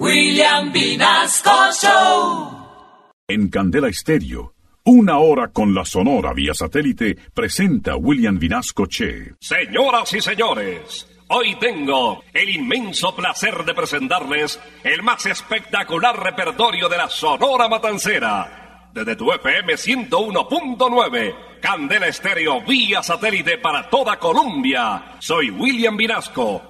William Vinasco Show. En Candela Estéreo, una hora con la Sonora vía satélite presenta William Vinasco Che. Señoras y señores, hoy tengo el inmenso placer de presentarles el más espectacular repertorio de la Sonora Matancera. Desde tu FM 101.9, Candela Estéreo vía satélite para toda Colombia. Soy William Vinasco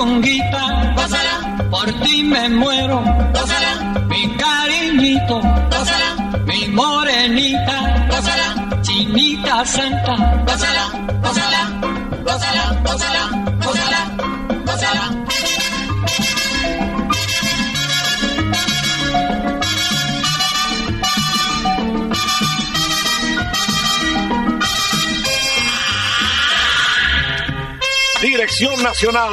Puchonguita, gózala, por ti me muero, gózala, mi cariñito, gózala, mi morenita, gózala, chinita santa, gózala, gózala, gózala, gózala, gózala, gózala. Dirección Nacional,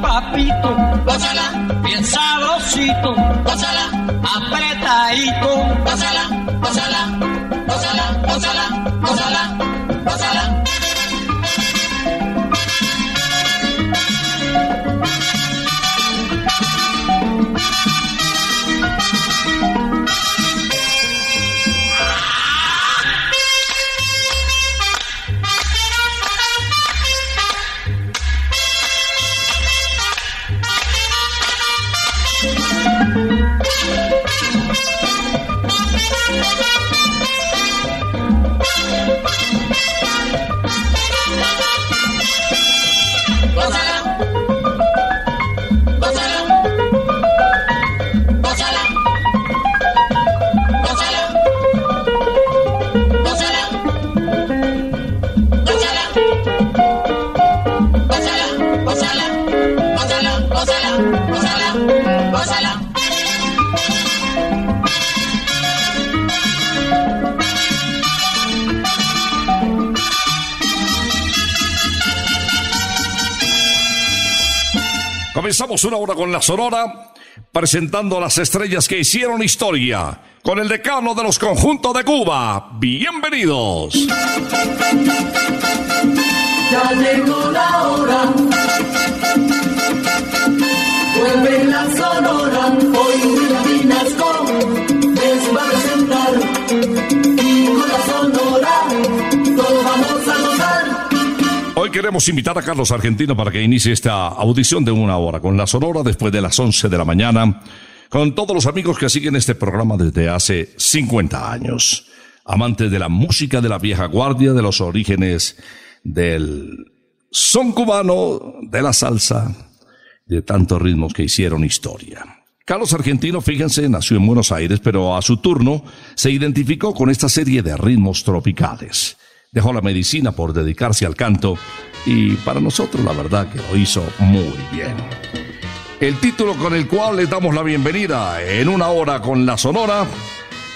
papito, gózala, bien sabrosito, gózala, apretadito, gózala, gózala, gózala, gózala, gózala, gózala. Comenzamos una hora con la Sonora, presentando las estrellas que hicieron historia, con el decano de los conjuntos de Cuba. Bienvenidos. Ya llegó la hora. Vuelve la sonora. Queremos invitar a Carlos Argentino para que inicie esta audición de una hora con la Sonora después de las 11 de la mañana, con todos los amigos que siguen este programa desde hace 50 años. Amantes de la música de la vieja guardia, de los orígenes del son cubano, de la salsa, de tantos ritmos que hicieron historia. Carlos Argentino, fíjense, nació en Buenos Aires, pero a su turno se identificó con esta serie de ritmos tropicales. Dejó la medicina por dedicarse al canto y para nosotros la verdad que lo hizo muy bien. El título con el cual le damos la bienvenida en una hora con la Sonora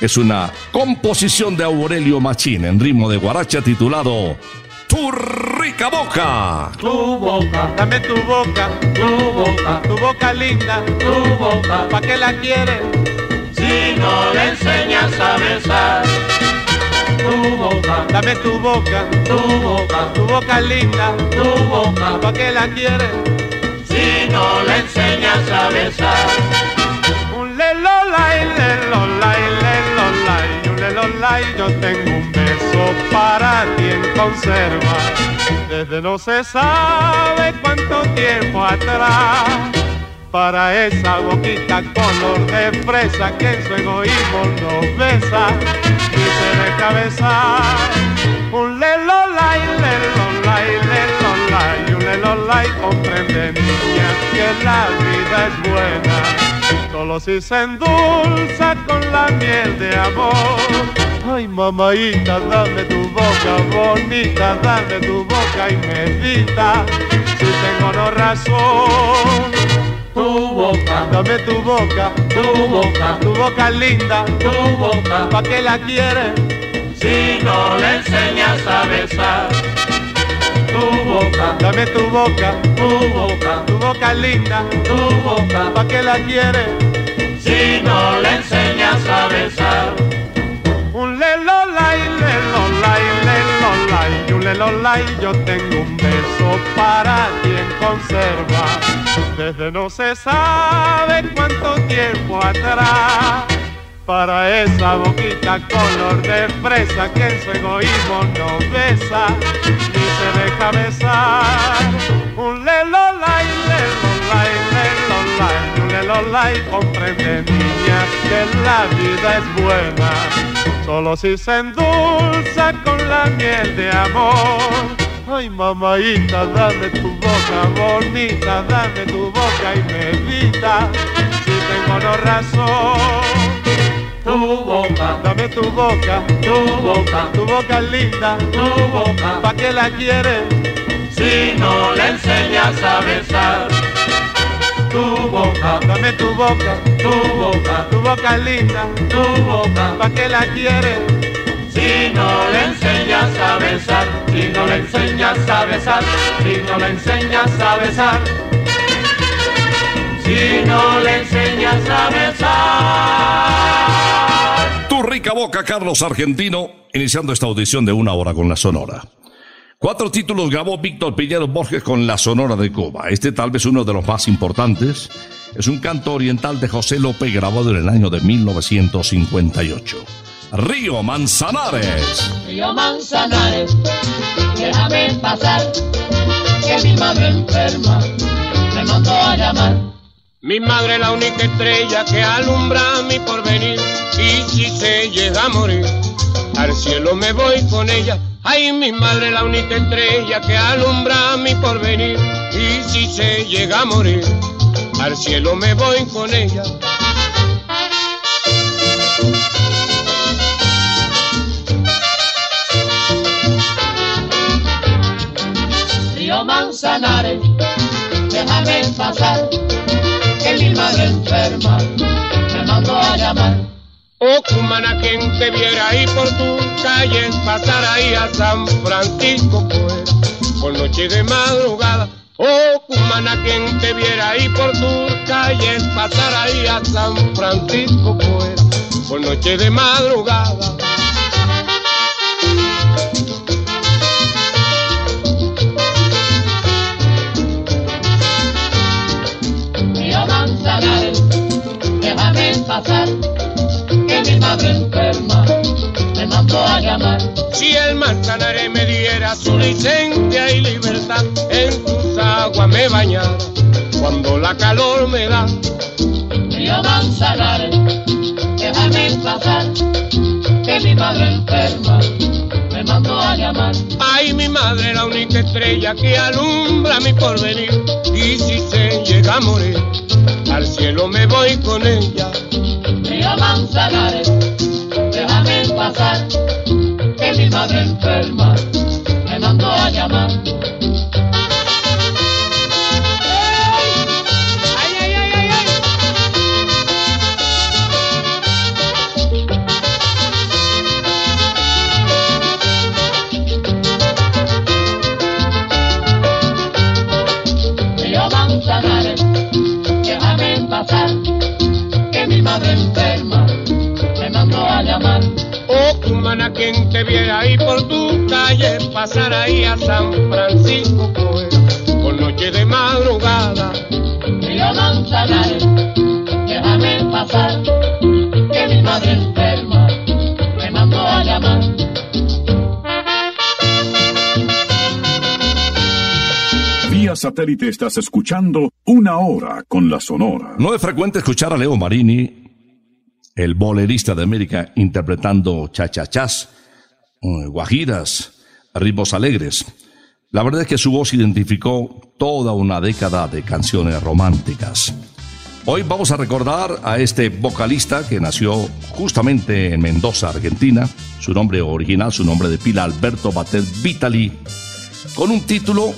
es una composición de Aurelio Machín en ritmo de guaracha titulado Tu rica boca. Tu boca, dame tu boca, tu boca, tu boca linda, tu boca, ¿pa' qué la quieres? Si no le enseñas a besar. Tu boca, dame tu boca, tu boca, tu boca linda, tu boca, ¿pa' qué la quieres? no le enseñas a besar. Un lelolay, lelolay, lelolay, un lelolay, yo tengo un beso para ti en conserva. Desde no se sabe cuánto tiempo atrás, para esa boquita color de fresa que en su egoísmo nos besa y se deja besar. Un lelolay, lelolay, lelolay, un lelolay, comprende niña que la vida es buena solo si se endulza con la miel de amor. Ay, mamaita, dame tu boca bonita, dame tu boca y medita, si tengo no razón. Tu boca, Dame tu boca, tu boca, tu boca linda, tu boca, ¿pa' qué la quieres? si no le enseñas a besar. Tu boca, Dame tu boca, tu boca, tu boca linda, tu boca, ¿pa' qué la quieres? si no le enseñas a besar. Un lelolay, lelolay, lelolay, un lelolay, yo tengo un beso para ti en conserva. Desde no se sabe cuánto tiempo atrás, para esa boquita color de fresa que en su egoísmo no besa ni se deja besar. Un lelolay, lelolay, lelolay, un lelolay, comprende niña que la vida es buena solo si se endulza con la miel de amor. Ay, mamaita, dame tu boca bonita, dame tu boca y medita, si tengo no razón. Tu boca, Dame tu boca, tu boca, tu boca linda, tu boca, ¿pa' qué la quieres? si no le enseñas a besar. Tu boca, Dame tu boca, tu boca, tu boca linda, tu boca, ¿pa' qué la quieres? Si no le enseñas a besar, si no le enseñas a besar, si no le enseñas a besar, si no le enseñas a besar. Tu rica boca, Carlos Argentino, iniciando esta audición de una hora con la Sonora. Cuatro títulos grabó Víctor Piñero Borges con la Sonora de Cuba. Este tal vez uno de los más importantes. Es un canto oriental de José López grabado en el año de 1958. Río Manzanares. Río Manzanares, déjame pasar, que mi madre enferma me mandó a llamar. Mi madre la única estrella que alumbra mi porvenir y si se llega a morir al cielo me voy con ella. Ay, mi madre la única estrella que alumbra mi porvenir y si se llega a morir al cielo me voy con ella. Río Manzanares, déjame pasar, que mi madre enferma me mandó a llamar. Oh, cumana, quien te viera ahí por tu calle, pasar ahí a San Francisco, pues, por noche de madrugada. Oh, cumana, quien te viera ahí por tu calle, pasar ahí a San Francisco, pues, por noche de madrugada. Madre enferma me mandó a llamar. Si el Manzanares me diera su licencia y libertad, en sus aguas me bañara, cuando la calor me da. Río Manzanares, déjame pasar, que mi madre enferma me mandó a llamar. Ay, mi madre, la única estrella que alumbra mi porvenir. Y si se llega a morir, al cielo me voy con ella. Río Manzanares, déjame pasar, que mi madre enferma me mandó a llamar. Déjame pasar, que mi madre enferma Cumana, quien te viera ahí por tu calle, pasar ahí a San Francisco, pues, por noche de madrugada. Río Manzanares, déjame pasar, que mi madre enferma me mandó a llamar. Vía satélite estás escuchando una hora con la Sonora. No es frecuente escuchar a Leo Marini, el bolerista de América, interpretando chachachás, eh, guajiras, ritmos alegres. La verdad es que su voz identificó toda una década de canciones románticas. Hoy vamos a recordar a este vocalista que nació justamente en Mendoza, Argentina. Su nombre original, su nombre de pila, Alberto Batet Vitali, con un título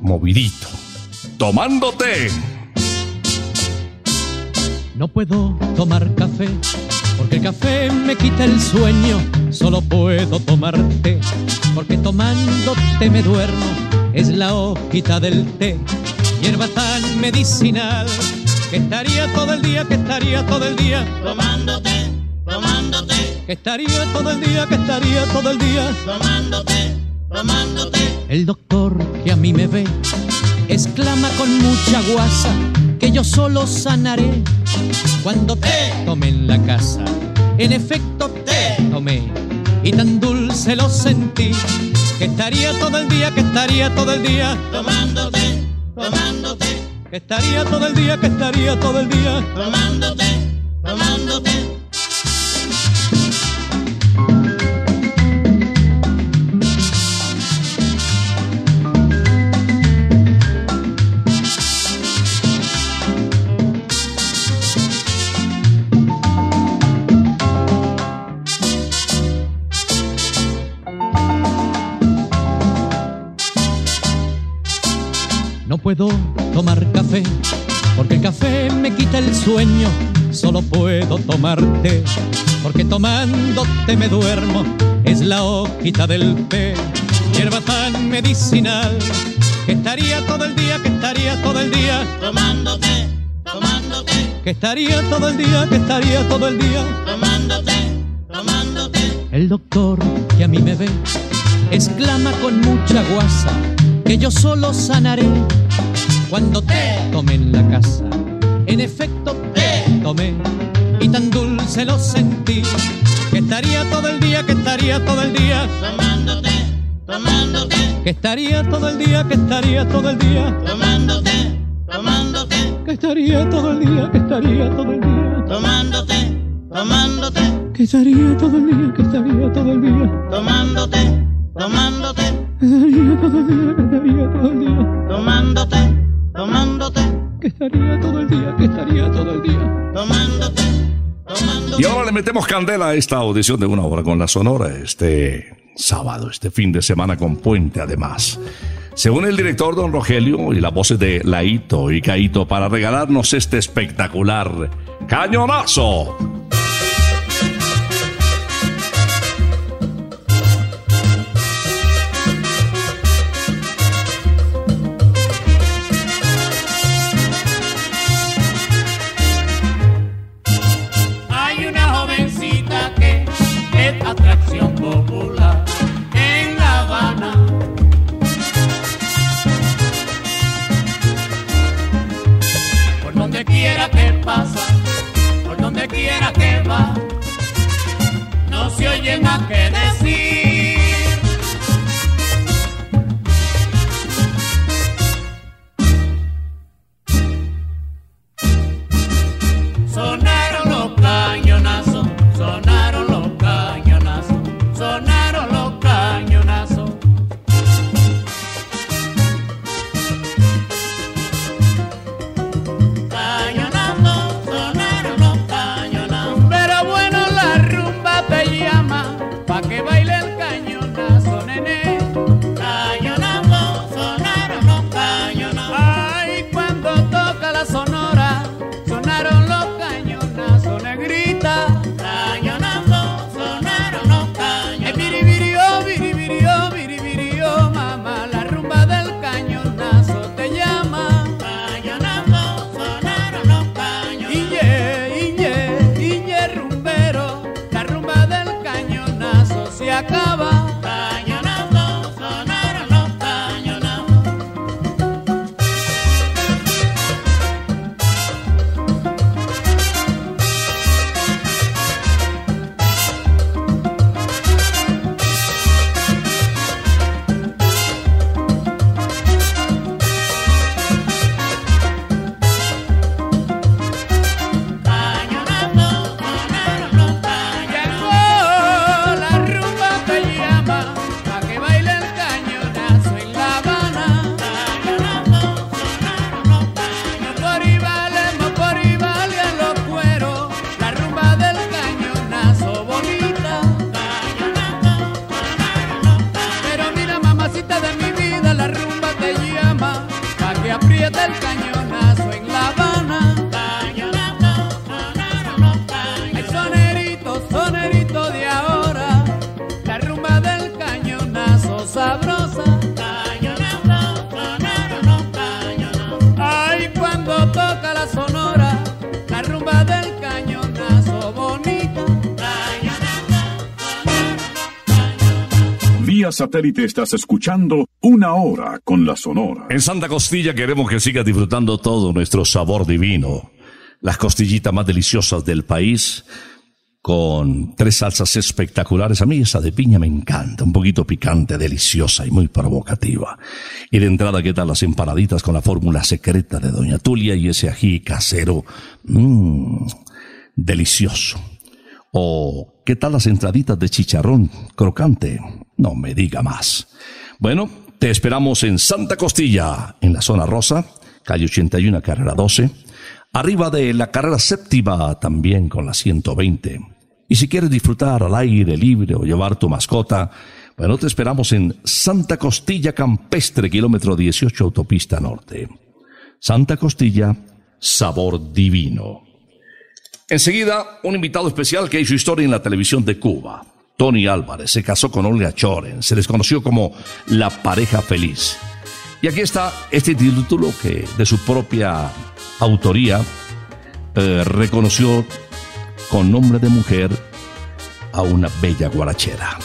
movidito. Tomándote. No puedo tomar café el café me quita el sueño. Solo puedo tomarte porque tomándote me duermo. Es la hojita del té, hierba tan medicinal que estaría todo el día, que estaría todo el día Tomándote, tomándote, que estaría todo el día, que estaría todo el día. tomándote, tomándote. El doctor que a mí me ve exclama con mucha guasa que yo solo sanaré cuando te tomé en la casa. En efecto te tomé y tan dulce lo sentí que estaría todo el día, que estaría todo el día, Tomándote, tomándote, que estaría todo el día, que estaría todo el día. tomándote, tomándote. Puedo tomar café porque el café me quita el sueño. Solo puedo tomarte porque tomándote me duermo. Es la hojita del té, hierba tan medicinal que estaría todo el día, que estaría todo el día, Tomándote, tomándote, que estaría todo el día, que estaría todo el día. tomándote, tomándote. El doctor que a mí me ve exclama con mucha guasa que yo solo sanaré cuando te tomé en la casa. En efecto te tomé y tan dulce lo sentí que estaría todo el día, que estaría todo el día, Tomándote, tomándote, que estaría todo el día, que estaría todo el día, tomándote, tomándote, que estaría todo el día, que estaría todo el día, tomándote, tomándote, que estaría todo el día, que estaría todo el día, tomándote, tomándote, que estaría todo el día, que estaría todo el día. tomándote, tomándote, que estaría todo el día, que estaría todo el día. tomándote, tomándote. Y ahora le metemos candela a esta audición de una hora con la Sonora este sábado, este fin de semana con puente además. Según el director Don Rogelio y las voces de Laito y Caito para regalarnos este espectacular cañonazo. Satélite estás escuchando Una Hora con la Sonora. En Santa Costilla queremos que sigas disfrutando todo nuestro sabor divino. Las costillitas más deliciosas del país con tres salsas espectaculares. A mí esa de piña me encanta, un poquito picante, deliciosa y muy provocativa. Y de entrada, ¿qué tal las empanaditas con la fórmula secreta de Doña Tulia y ese ají casero? Mmm, delicioso. O, ¿qué tal las entraditas de chicharrón crocante? No me diga más. Bueno, te esperamos en Santa Costilla, en la zona rosa, calle 81, carrera 12 arriba de la carrera séptima también con la 120. Y si quieres disfrutar al aire libre o llevar tu mascota, bueno, te esperamos en Santa Costilla Campestre, kilómetro 18, autopista norte. Santa Costilla, sabor divino. Enseguida, un invitado especial que hizo historia en la televisión de Cuba. Tony Álvarez se casó con Olga Choren, se les conoció como la pareja feliz. Y aquí está este título que de su propia autoría, eh, reconoció con nombre de mujer a una bella guarachera.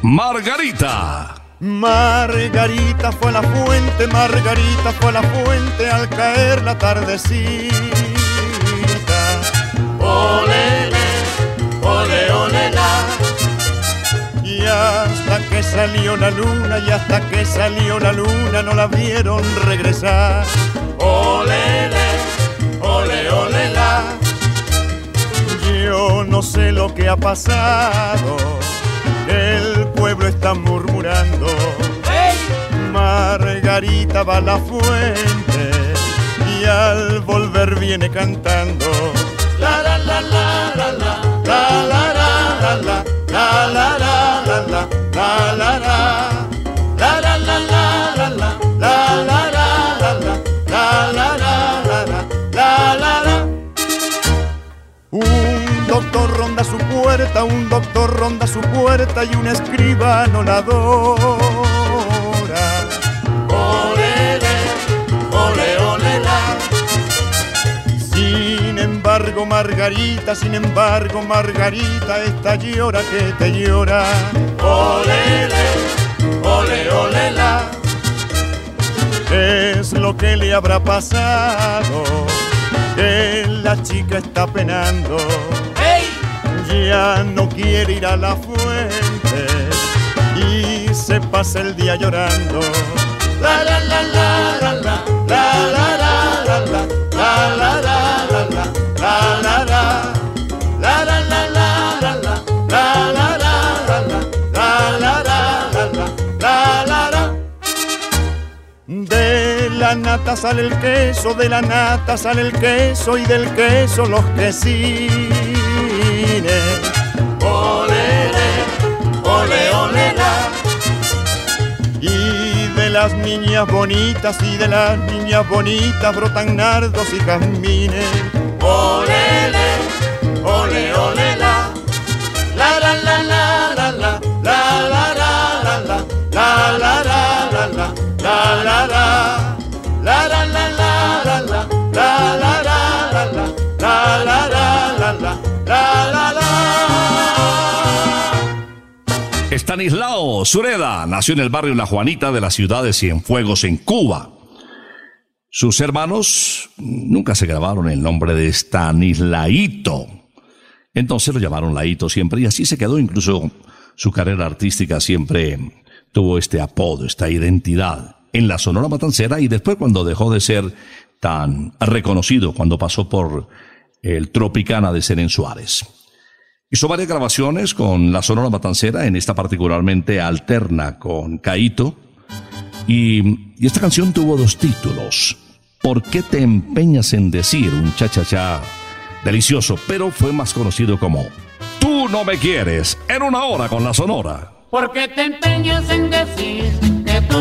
Margarita. Margarita fue la fuente, Margarita fue la fuente al caer la tardecita. Olele, ole, ole, la. Y hasta que salió la luna, y hasta que salió la luna, no la vieron regresar. Olele, ole, ole, la. Yo no sé lo que ha pasado, el pueblo está murmurando. Margarita va a la fuente y al volver viene cantando. Ronda su puerta, un doctor ronda su puerta y un escribano la embargo, Margarita, sin embargo, Margarita, esta llora que te llora. Olele, ole, ole, la. Es lo que le habrá pasado, que la chica está penando. Ya no quiere ir a la fuente y se pasa el día llorando. La la la la nata sale el queso, de la nata sale el queso y del queso los quesines. Olele, ole, ole. Y de las niñas bonitas y de las niñas bonitas brotan nardos y jazmines. Olele, ole, ole, Estanislao Sureda nació en el barrio La Juanita de la ciudad de Cienfuegos, en Cuba. Sus hermanos nunca se grabaron el nombre de Stanislaito. Entonces lo llamaron Laito siempre y así se quedó. Incluso su carrera artística siempre tuvo este apodo, esta identidad en la Sonora Matancera y después cuando dejó de ser tan reconocido, cuando pasó por el Tropicana de Seren Suárez. Hizo varias grabaciones con la Sonora Matancera, en esta particularmente alterna con Caito. Y, esta canción tuvo dos títulos. ¿Por qué te empeñas en decir un cha-cha-cha delicioso? Pero fue más conocido como Tú no me quieres en una hora con la Sonora. Porque te empeñas en decir que tú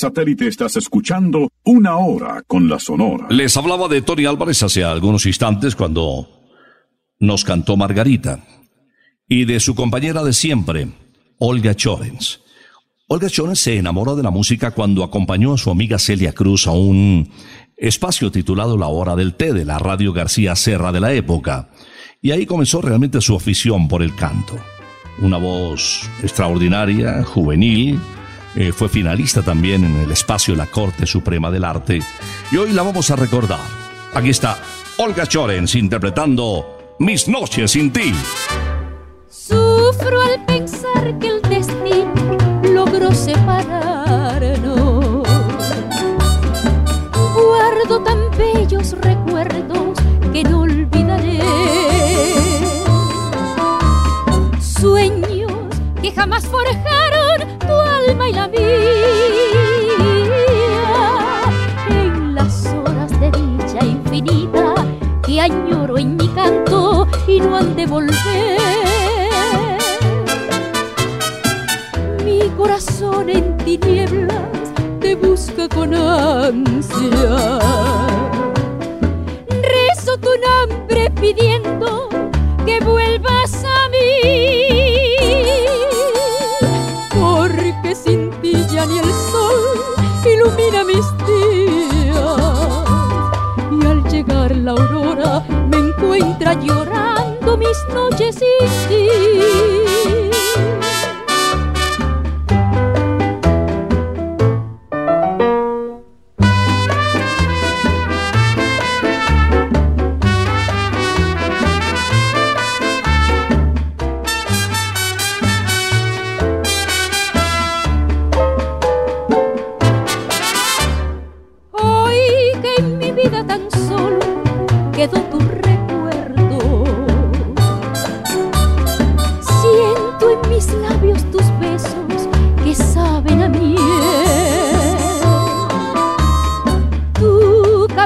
satélite estás escuchando una hora con la Sonora. Les hablaba de Tony Álvarez hace algunos instantes cuando nos cantó Margarita y de su compañera de siempre, Olga Chorens. Olga Chorens se enamoró de la música cuando acompañó a su amiga Celia Cruz a un espacio titulado La Hora del Té de la Radio García Serra de la época. Y ahí comenzó realmente su afición por el canto. Una voz extraordinaria, juvenil, eh, fue finalista también en el espacio La Corte Suprema del Arte y hoy la vamos a recordar. Aquí está Olga Chorens interpretando Mis noches sin ti. Sufro al pensar que el destino logró separarnos. Guardo tan bellos recuerdos que no olvidaré. Sueños que jamás forjaron y no han de volver. Mi corazón en tinieblas te busca con ansia. Rezo tu nombre pidiendo que vuelvas a mí. Porque sin ti ya ni el sol ilumina mis días. Y al llegar la aurora me encuentra llorando mis noches sin ti.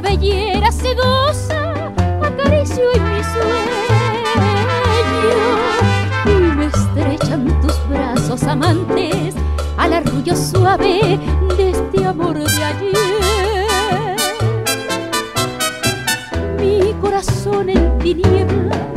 Cabellera sedosa acaricio en mi sueño y me estrechan tus brazos amantes al arrullo suave de este amor de ayer. Mi corazón en tinieblas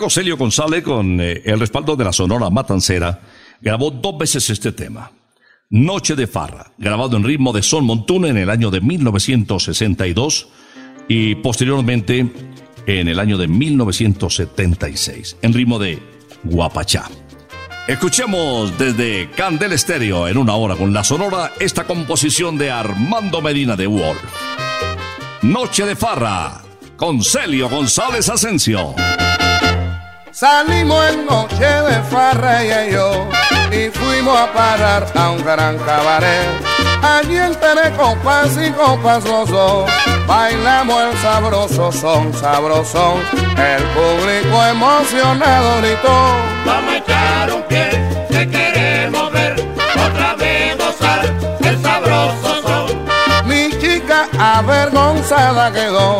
Flaco Celio González, con eh, el respaldo de la Sonora Matancera, grabó dos veces este tema. Noche de Farra, grabado en ritmo de Son Montuna en el año de 1962 y posteriormente en el año de 1976, en ritmo de Guapachá. Escuchemos desde Candel Estéreo en una hora con la Sonora esta composición de Armando Medina de Wolf. Noche de Farra, con Celio González Asensio. Salimos en noche de farra y yo y fuimos a parar a un gran cabaret. Allí entre copas y copas los dos bailamos el sabroso son, sabrosón. El público emocionado gritó: Vamos a echar un pie, que queremos ver otra vez gozar el sabroso son. Mi chica avergonzada quedó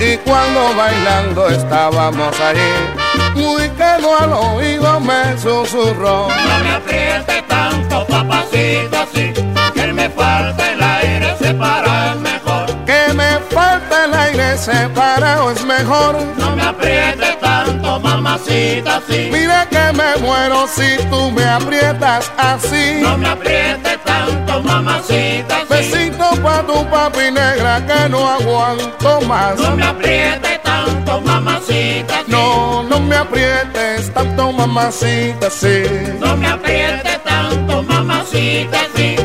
y cuando bailando estábamos allí muy quedo al oído me susurró. No me apriete tanto, papacito, así, que me falta el aire separado es mejor. Que me falta el aire separado es mejor. No me apriete así. Mira que me muero si tú me aprietas así. No me apriete tanto, mamacita, así. Besito pa' tu papi negra que no aguanto más. No me apriete tanto, mamacita, así. No, no me aprietes tanto, mamacita, sí. No me aprietes tanto, mamacita, sí.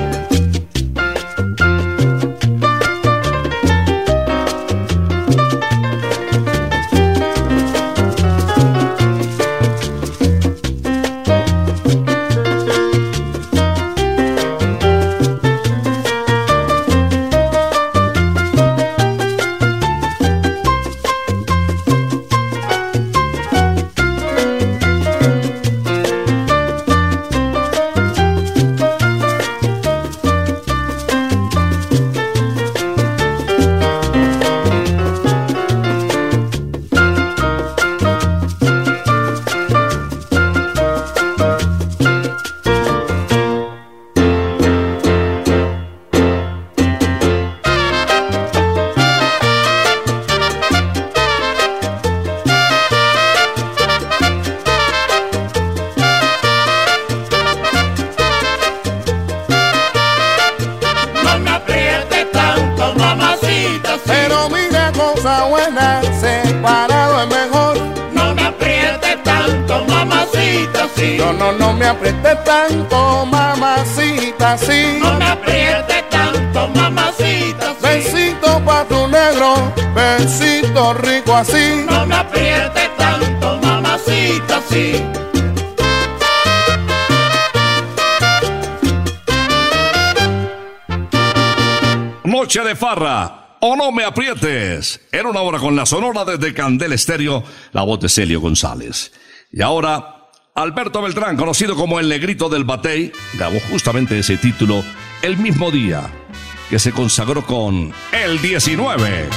Cosa buena, separado es mejor. No me apriete tanto, mamacita, sí. No, no, no me apriete tanto, mamacita, sí. No me apriete tanto, mamacita, sí. Besito pa' tu negro, besito rico así. No me apriete tanto, mamacita, sí. Noche de farra. O no me aprietes. Era una hora con la sonora desde Candel Estéreo, la voz de Celio González. Y ahora, Alberto Beltrán, conocido como el negrito del Batey, grabó justamente ese título el mismo día que se consagró con El 19.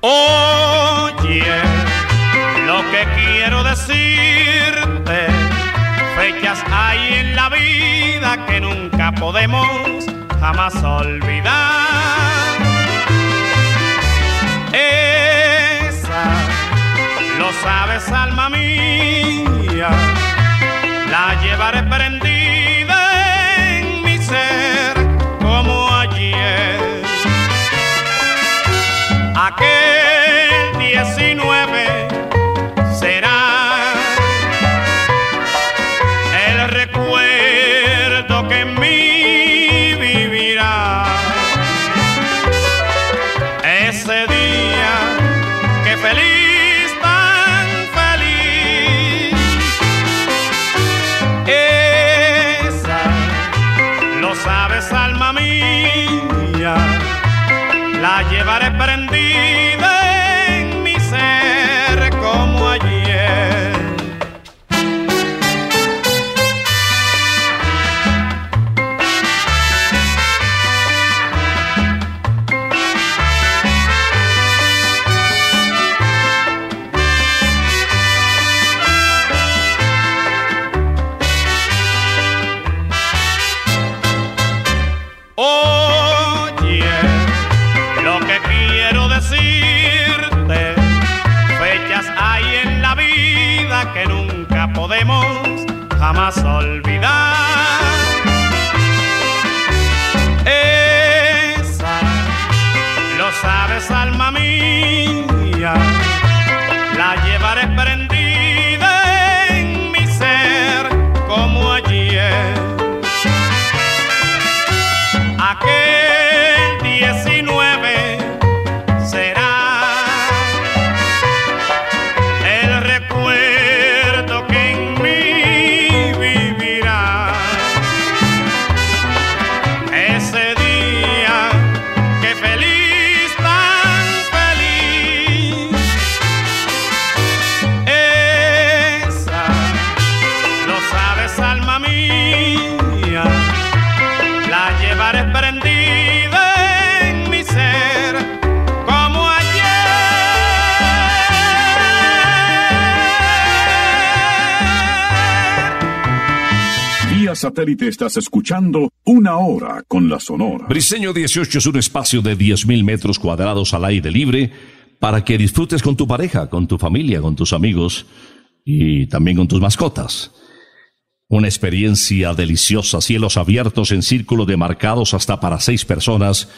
Oye, lo que quiero decirte, fechas hay en la vida que nunca podemos jamás olvidar. Lo sabes, alma mía, la llevaré prendida llevaré prendida satélite estás escuchando Una Hora con la Sonora. Briseño 18 es un espacio de 10.000 metros cuadrados al aire libre para que disfrutes con tu pareja, con tu familia, con tus amigos y también con tus mascotas. Una experiencia deliciosa, cielos abiertos en círculo demarcados hasta para seis personas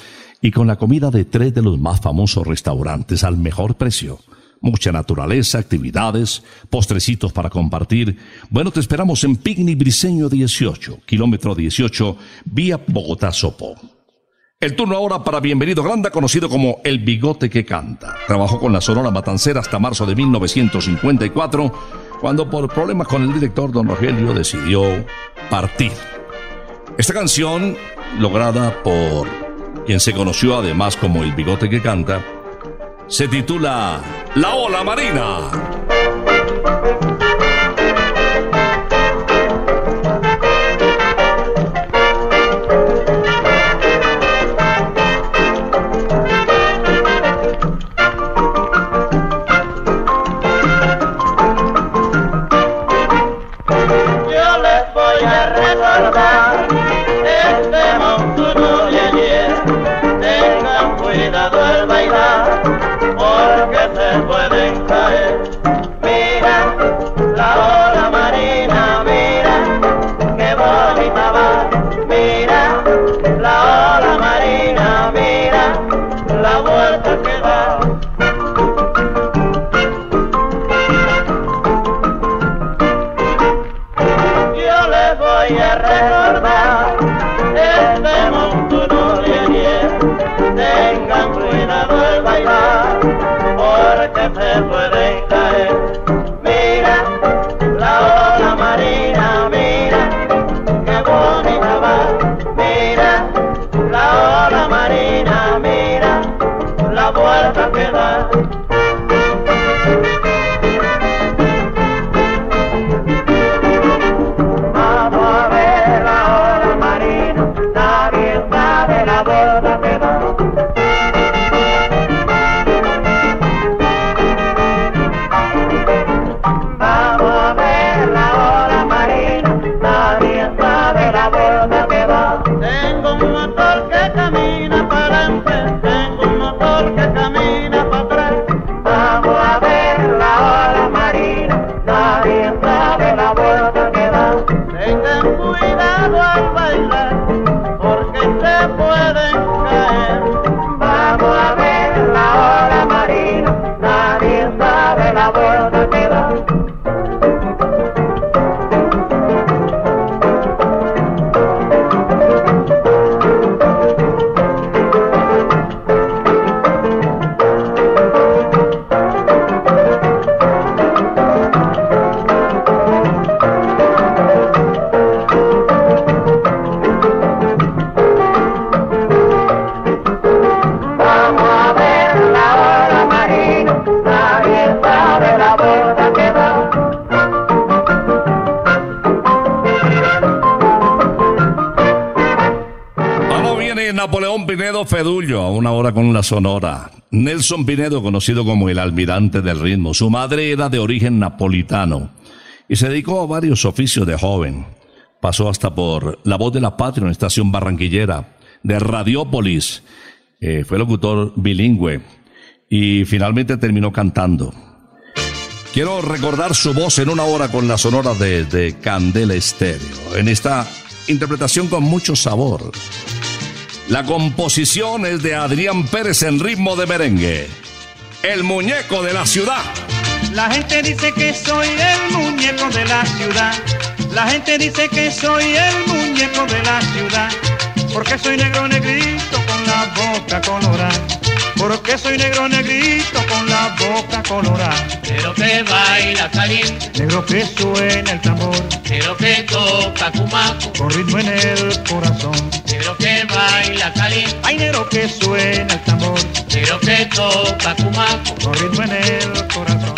y con la comida de tres de los más famosos restaurantes al mejor precio. Mucha naturaleza, actividades, postrecitos para compartir. Bueno, te esperamos en Picnic Briseño 18, kilómetro 18, vía Bogotá-Sopo. El turno ahora para Bienvenido Granda, conocido como El Bigote que Canta. Trabajó con la Sonora Matancera hasta marzo de 1954, cuando por problemas con el director Don Rogelio decidió partir. Esta canción, lograda por quien se conoció además como El Bigote que Canta, se titula La Ola Marina. Napoleón Pinedo Fedullo a una hora con la sonora. Nelson Pinedo, conocido como el almirante del ritmo. Su madre era de origen napolitano y se dedicó a varios oficios de joven. Pasó hasta por La Voz de la Patria, una estación barranquillera, de Radiópolis. Eh, fue locutor bilingüe y finalmente terminó cantando. Quiero recordar su voz en una hora con la sonora de, de Candela Estéreo. En esta interpretación con mucho sabor. La composición es de Adrián Pérez en ritmo de merengue. El muñeco de la ciudad. La gente dice que soy el muñeco de la ciudad. La gente dice que soy el muñeco de la ciudad. Porque soy negro negrito con la boca colorada. Porque soy negro negrito con la boca colorada. Negro que baila caliente, Negro que suena el tambor. negro que toca cumaco, Con ritmo en el corazón. negro que baila caliente, Hay negro que suena el tambor. negro que toca cumaco. Con ritmo en el corazón.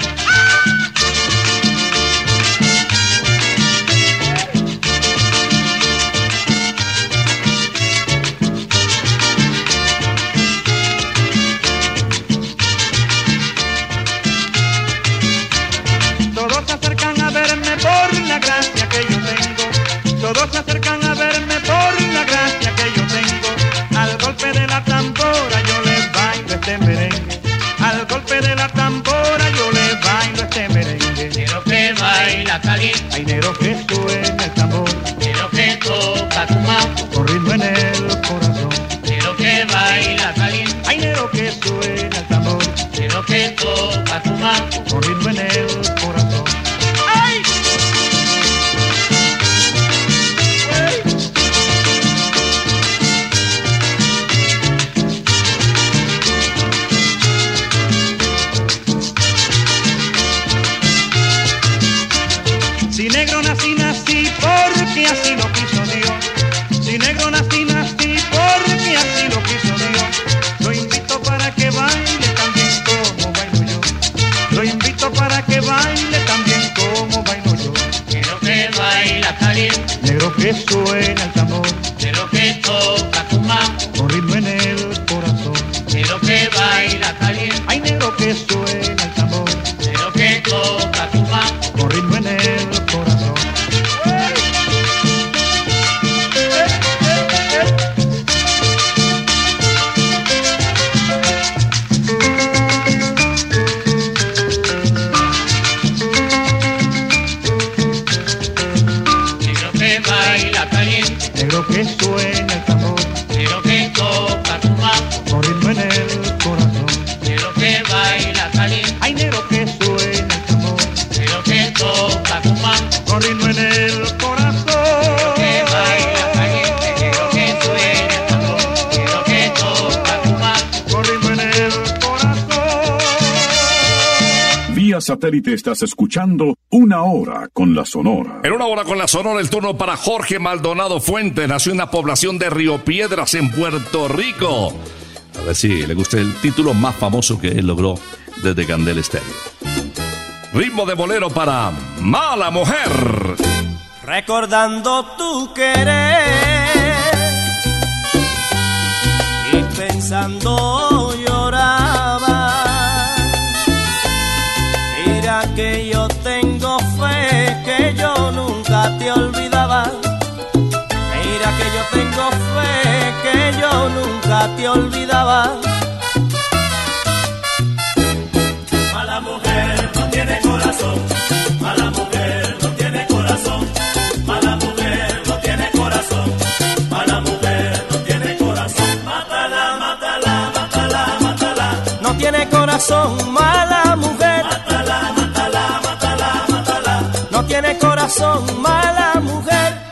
Caliente, Hay negro que suena el tambor. negro que toca cumaco, Con ritmo en el corazón. negro que baila caliente, Hay negro que suena el tambor. negro que toca cumaco. Satélite estás escuchando Una Hora con la Sonora. En una hora con la sonora, el turno para Jorge Maldonado Fuentes. Nació en la población de Río Piedras, en Puerto Rico. A ver si le gusta el título más famoso que él logró desde Candel Estéreo. Ritmo de bolero para Mala Mujer. recordando tu querer y pensando tengo fe que yo nunca te olvidaba. Mala mujer no tiene corazón. Mala mujer no tiene corazón. Mala mujer no tiene corazón. Mala mujer no tiene corazón. Mátala, mátala, mátala, mátala. No tiene corazón, mala mujer. Mátala, mátala, mátala, mátala. No tiene corazón, mala mujer.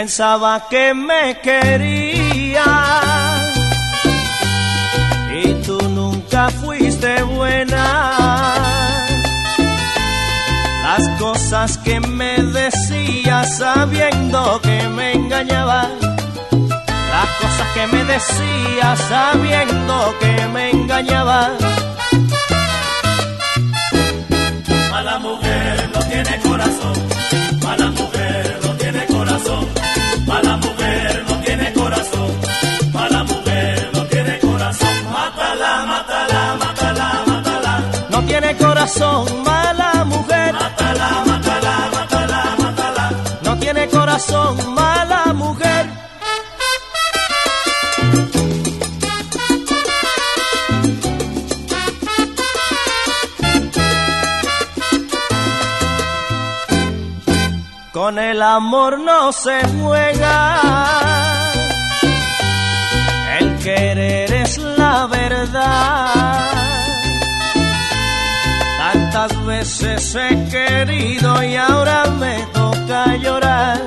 Pensaba que me quería y tú nunca fuiste buena. Las cosas que me decías sabiendo que me engañabas. Las cosas que me decías sabiendo que me engañabas. Mala mujer no tiene corazón. Tiene corazón, mala mujer. Mátala, mátala, mátala, mátala. No tiene corazón. corazón, mala mujer. Con el amor no se juega, el querer es la verdad. Tantas veces he querido y ahora me toca llorar.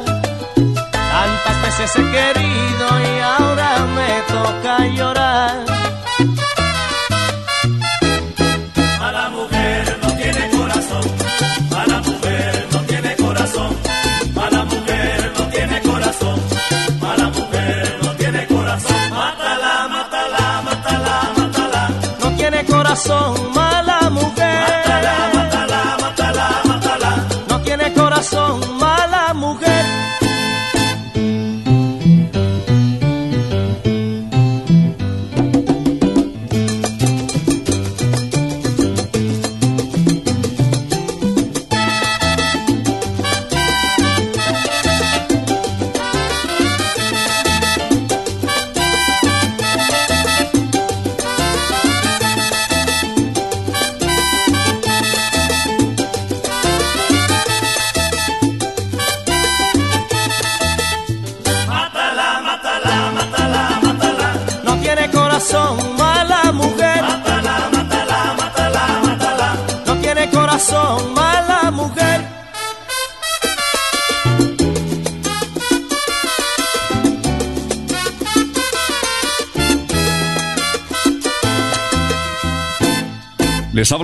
Tantas veces he querido y ahora me toca llorar. Mala mujer no tiene corazón. Mala mujer no tiene corazón. Mala mujer no tiene corazón. Mala mujer no tiene corazón. Mátala, mátala, mátala, mátala. No tiene corazón,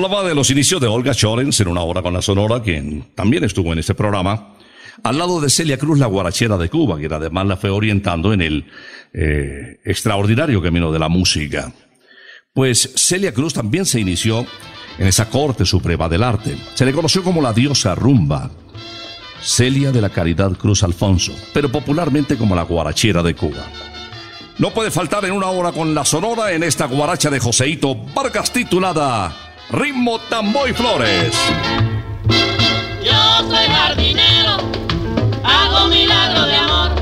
hablaba de los inicios de Olga Chorens en una hora con la Sonora, quien también estuvo en este programa, al lado de Celia Cruz, la guarachera de Cuba, quien además la fue orientando en el eh, extraordinario camino de la música. Pues Celia Cruz también se inició en esa corte suprema del arte. Se le conoció como la diosa rumba, Celia de la Caridad Cruz Alfonso, pero popularmente como la guarachera de Cuba. No puede faltar en una hora con la Sonora en esta guaracha de Joseito Vargas titulada Ritmo Tambo y Flores. Yo soy jardinero, hago milagro de amor.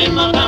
Ritmo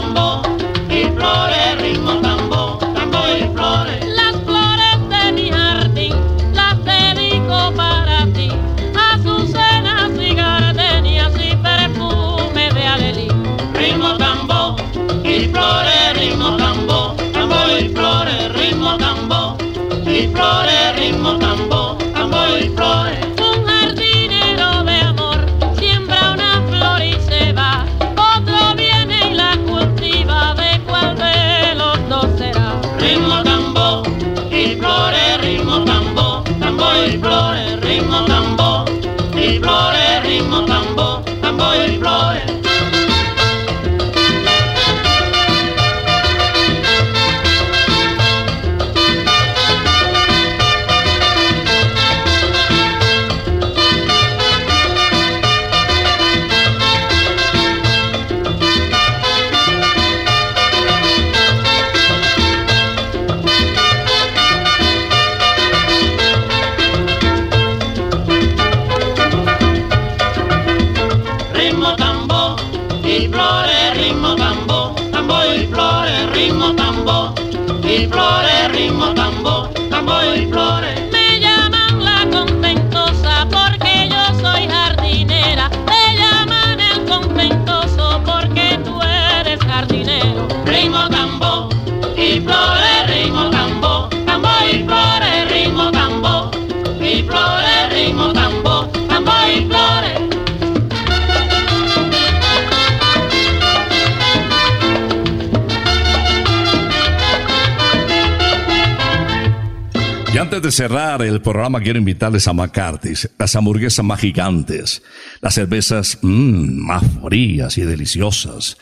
antes de cerrar el programa, quiero invitarles a McCarthy's, las hamburguesas más gigantes, las cervezas mm, más frías y deliciosas.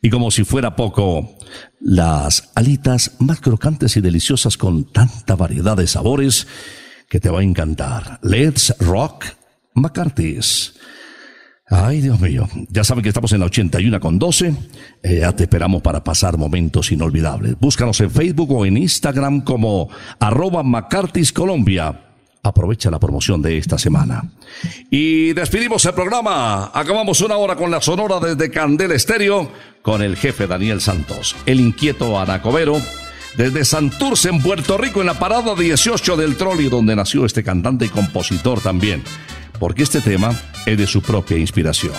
Y como si fuera poco, las alitas más crocantes y deliciosas con tanta variedad de sabores que te va a encantar. Let's Rock McCarthy's. Ay, Dios mío. Ya saben que estamos en la 81 con 12. Eh, ya te esperamos para pasar momentos inolvidables. Búscanos en Facebook o en Instagram como arroba McCarthy's Colombia. Aprovecha la promoción de esta semana. Y despedimos el programa. Acabamos una hora con la sonora desde Candela Estéreo con el jefe Daniel Santos, el inquieto Anacobero, desde Santurce en Puerto Rico en la parada 18 del trolley donde nació este cantante y compositor también porque este tema es de su propia inspiración.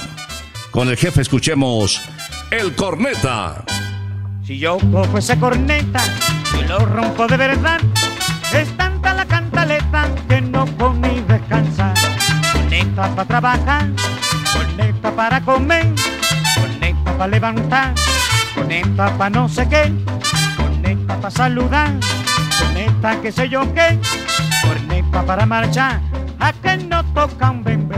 Con el jefe escuchemos El Corneta. Si yo cojo ese corneta y lo rompo de verdad, es tanta la cantaleta que no come ni descansa. Corneta para trabajar, corneta para comer, corneta para levantar, corneta para no sé qué, corneta para saludar, corneta que sé yo qué, corneta para marchar, a que no tocan bembé.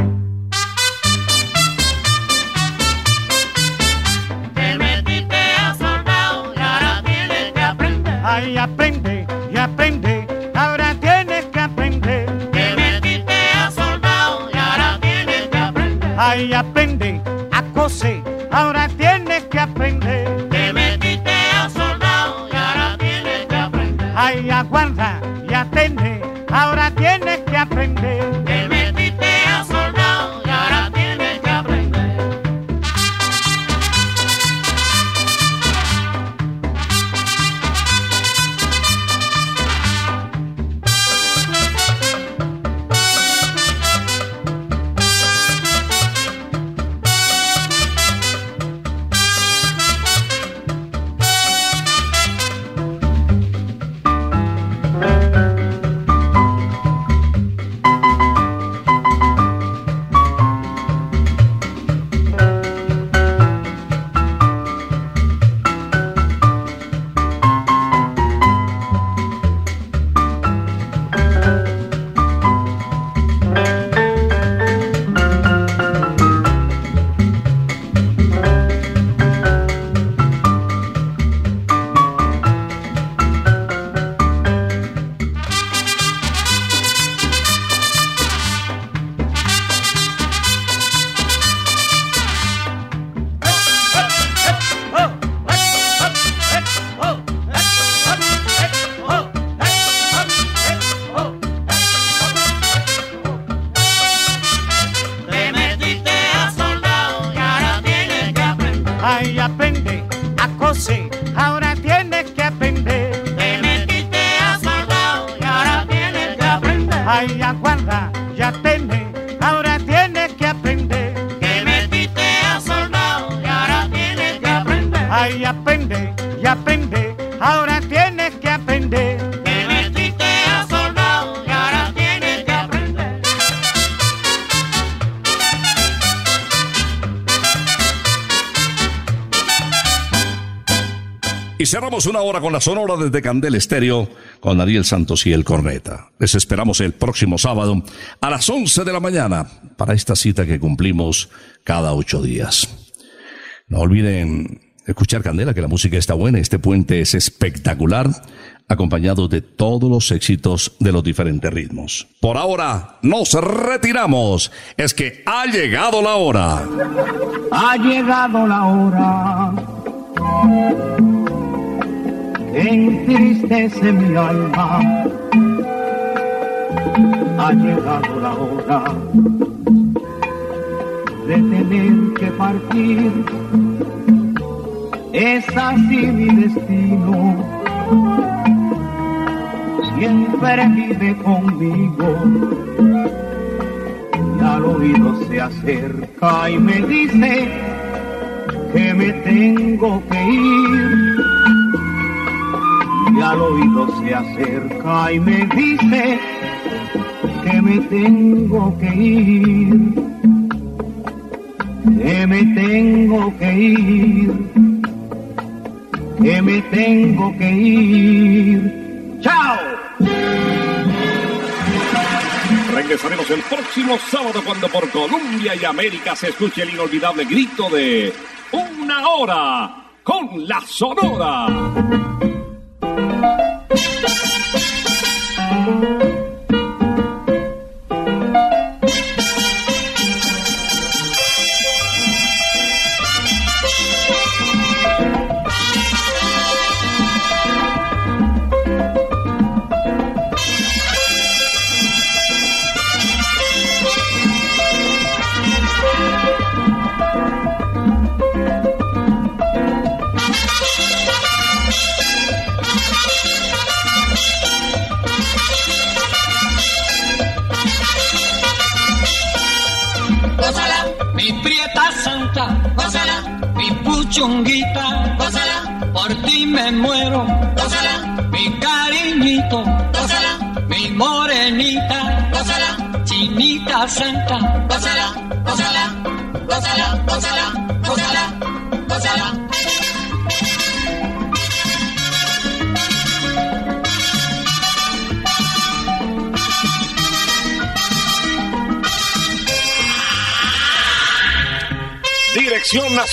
Te metiste a soldado y ahora tienes que aprender. Ay, aprende y aprende, ahora tienes que aprender. Te metiste a soldado y ahora tienes que aprender. Ay, aprende a coser, ahora tienes que aprender. Te metiste a soldado y ahora tienes que aprender. Ay, aguarda y atende, ahora tienes que aprender. Aprender. Ay, aprende y aprende, ahora tienes que aprender. Te metiste a soldado y ahora tienes que aprender. Y cerramos una hora con la sonora desde Candel Estéreo con Daniel Santos y el Corneta. Les esperamos el próximo sábado a las 11 de la mañana para esta cita que cumplimos cada ocho días. No olviden escuchar Candela, que la música está buena. Este puente es espectacular, acompañado de todos los éxitos de los diferentes ritmos. Por ahora, nos retiramos. Es que ha llegado la hora. Ha llegado la hora entristece mi alma. Ha llegado la hora de tener que partir. Es así mi destino. Siempre vive conmigo y al oído se acerca y me dice que me tengo que ir. Y al oído se acerca y me dice que me tengo que ir. Que me tengo que ir. Que me tengo que ir. ¡Chao! Regresaremos el próximo sábado cuando por Colombia y América se escuche el inolvidable grito de una hora con la Sonora.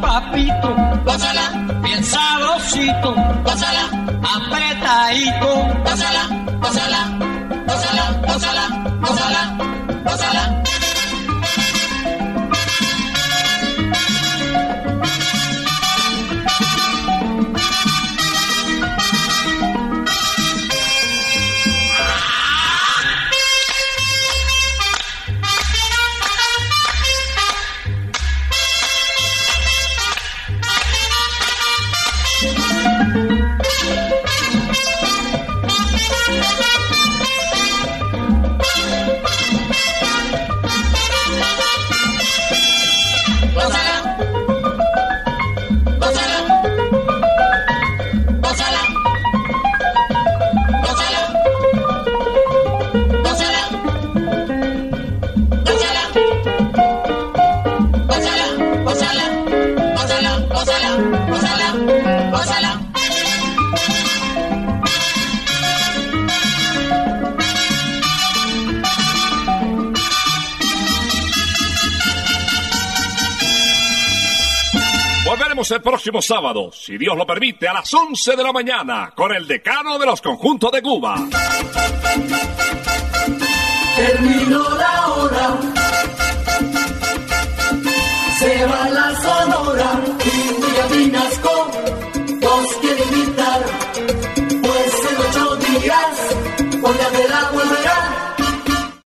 papito, pásala, bien sabrosito, pásala, apretadito, pásala, pásala, pásala, pásala, pásala, pásala. El próximo sábado, si Dios lo permite, a las 11 de la mañana, con el decano de los conjuntos de Cuba. Terminó la hora, se va la sonora y Vinasco nos quiere invitar, pues en ocho días, por la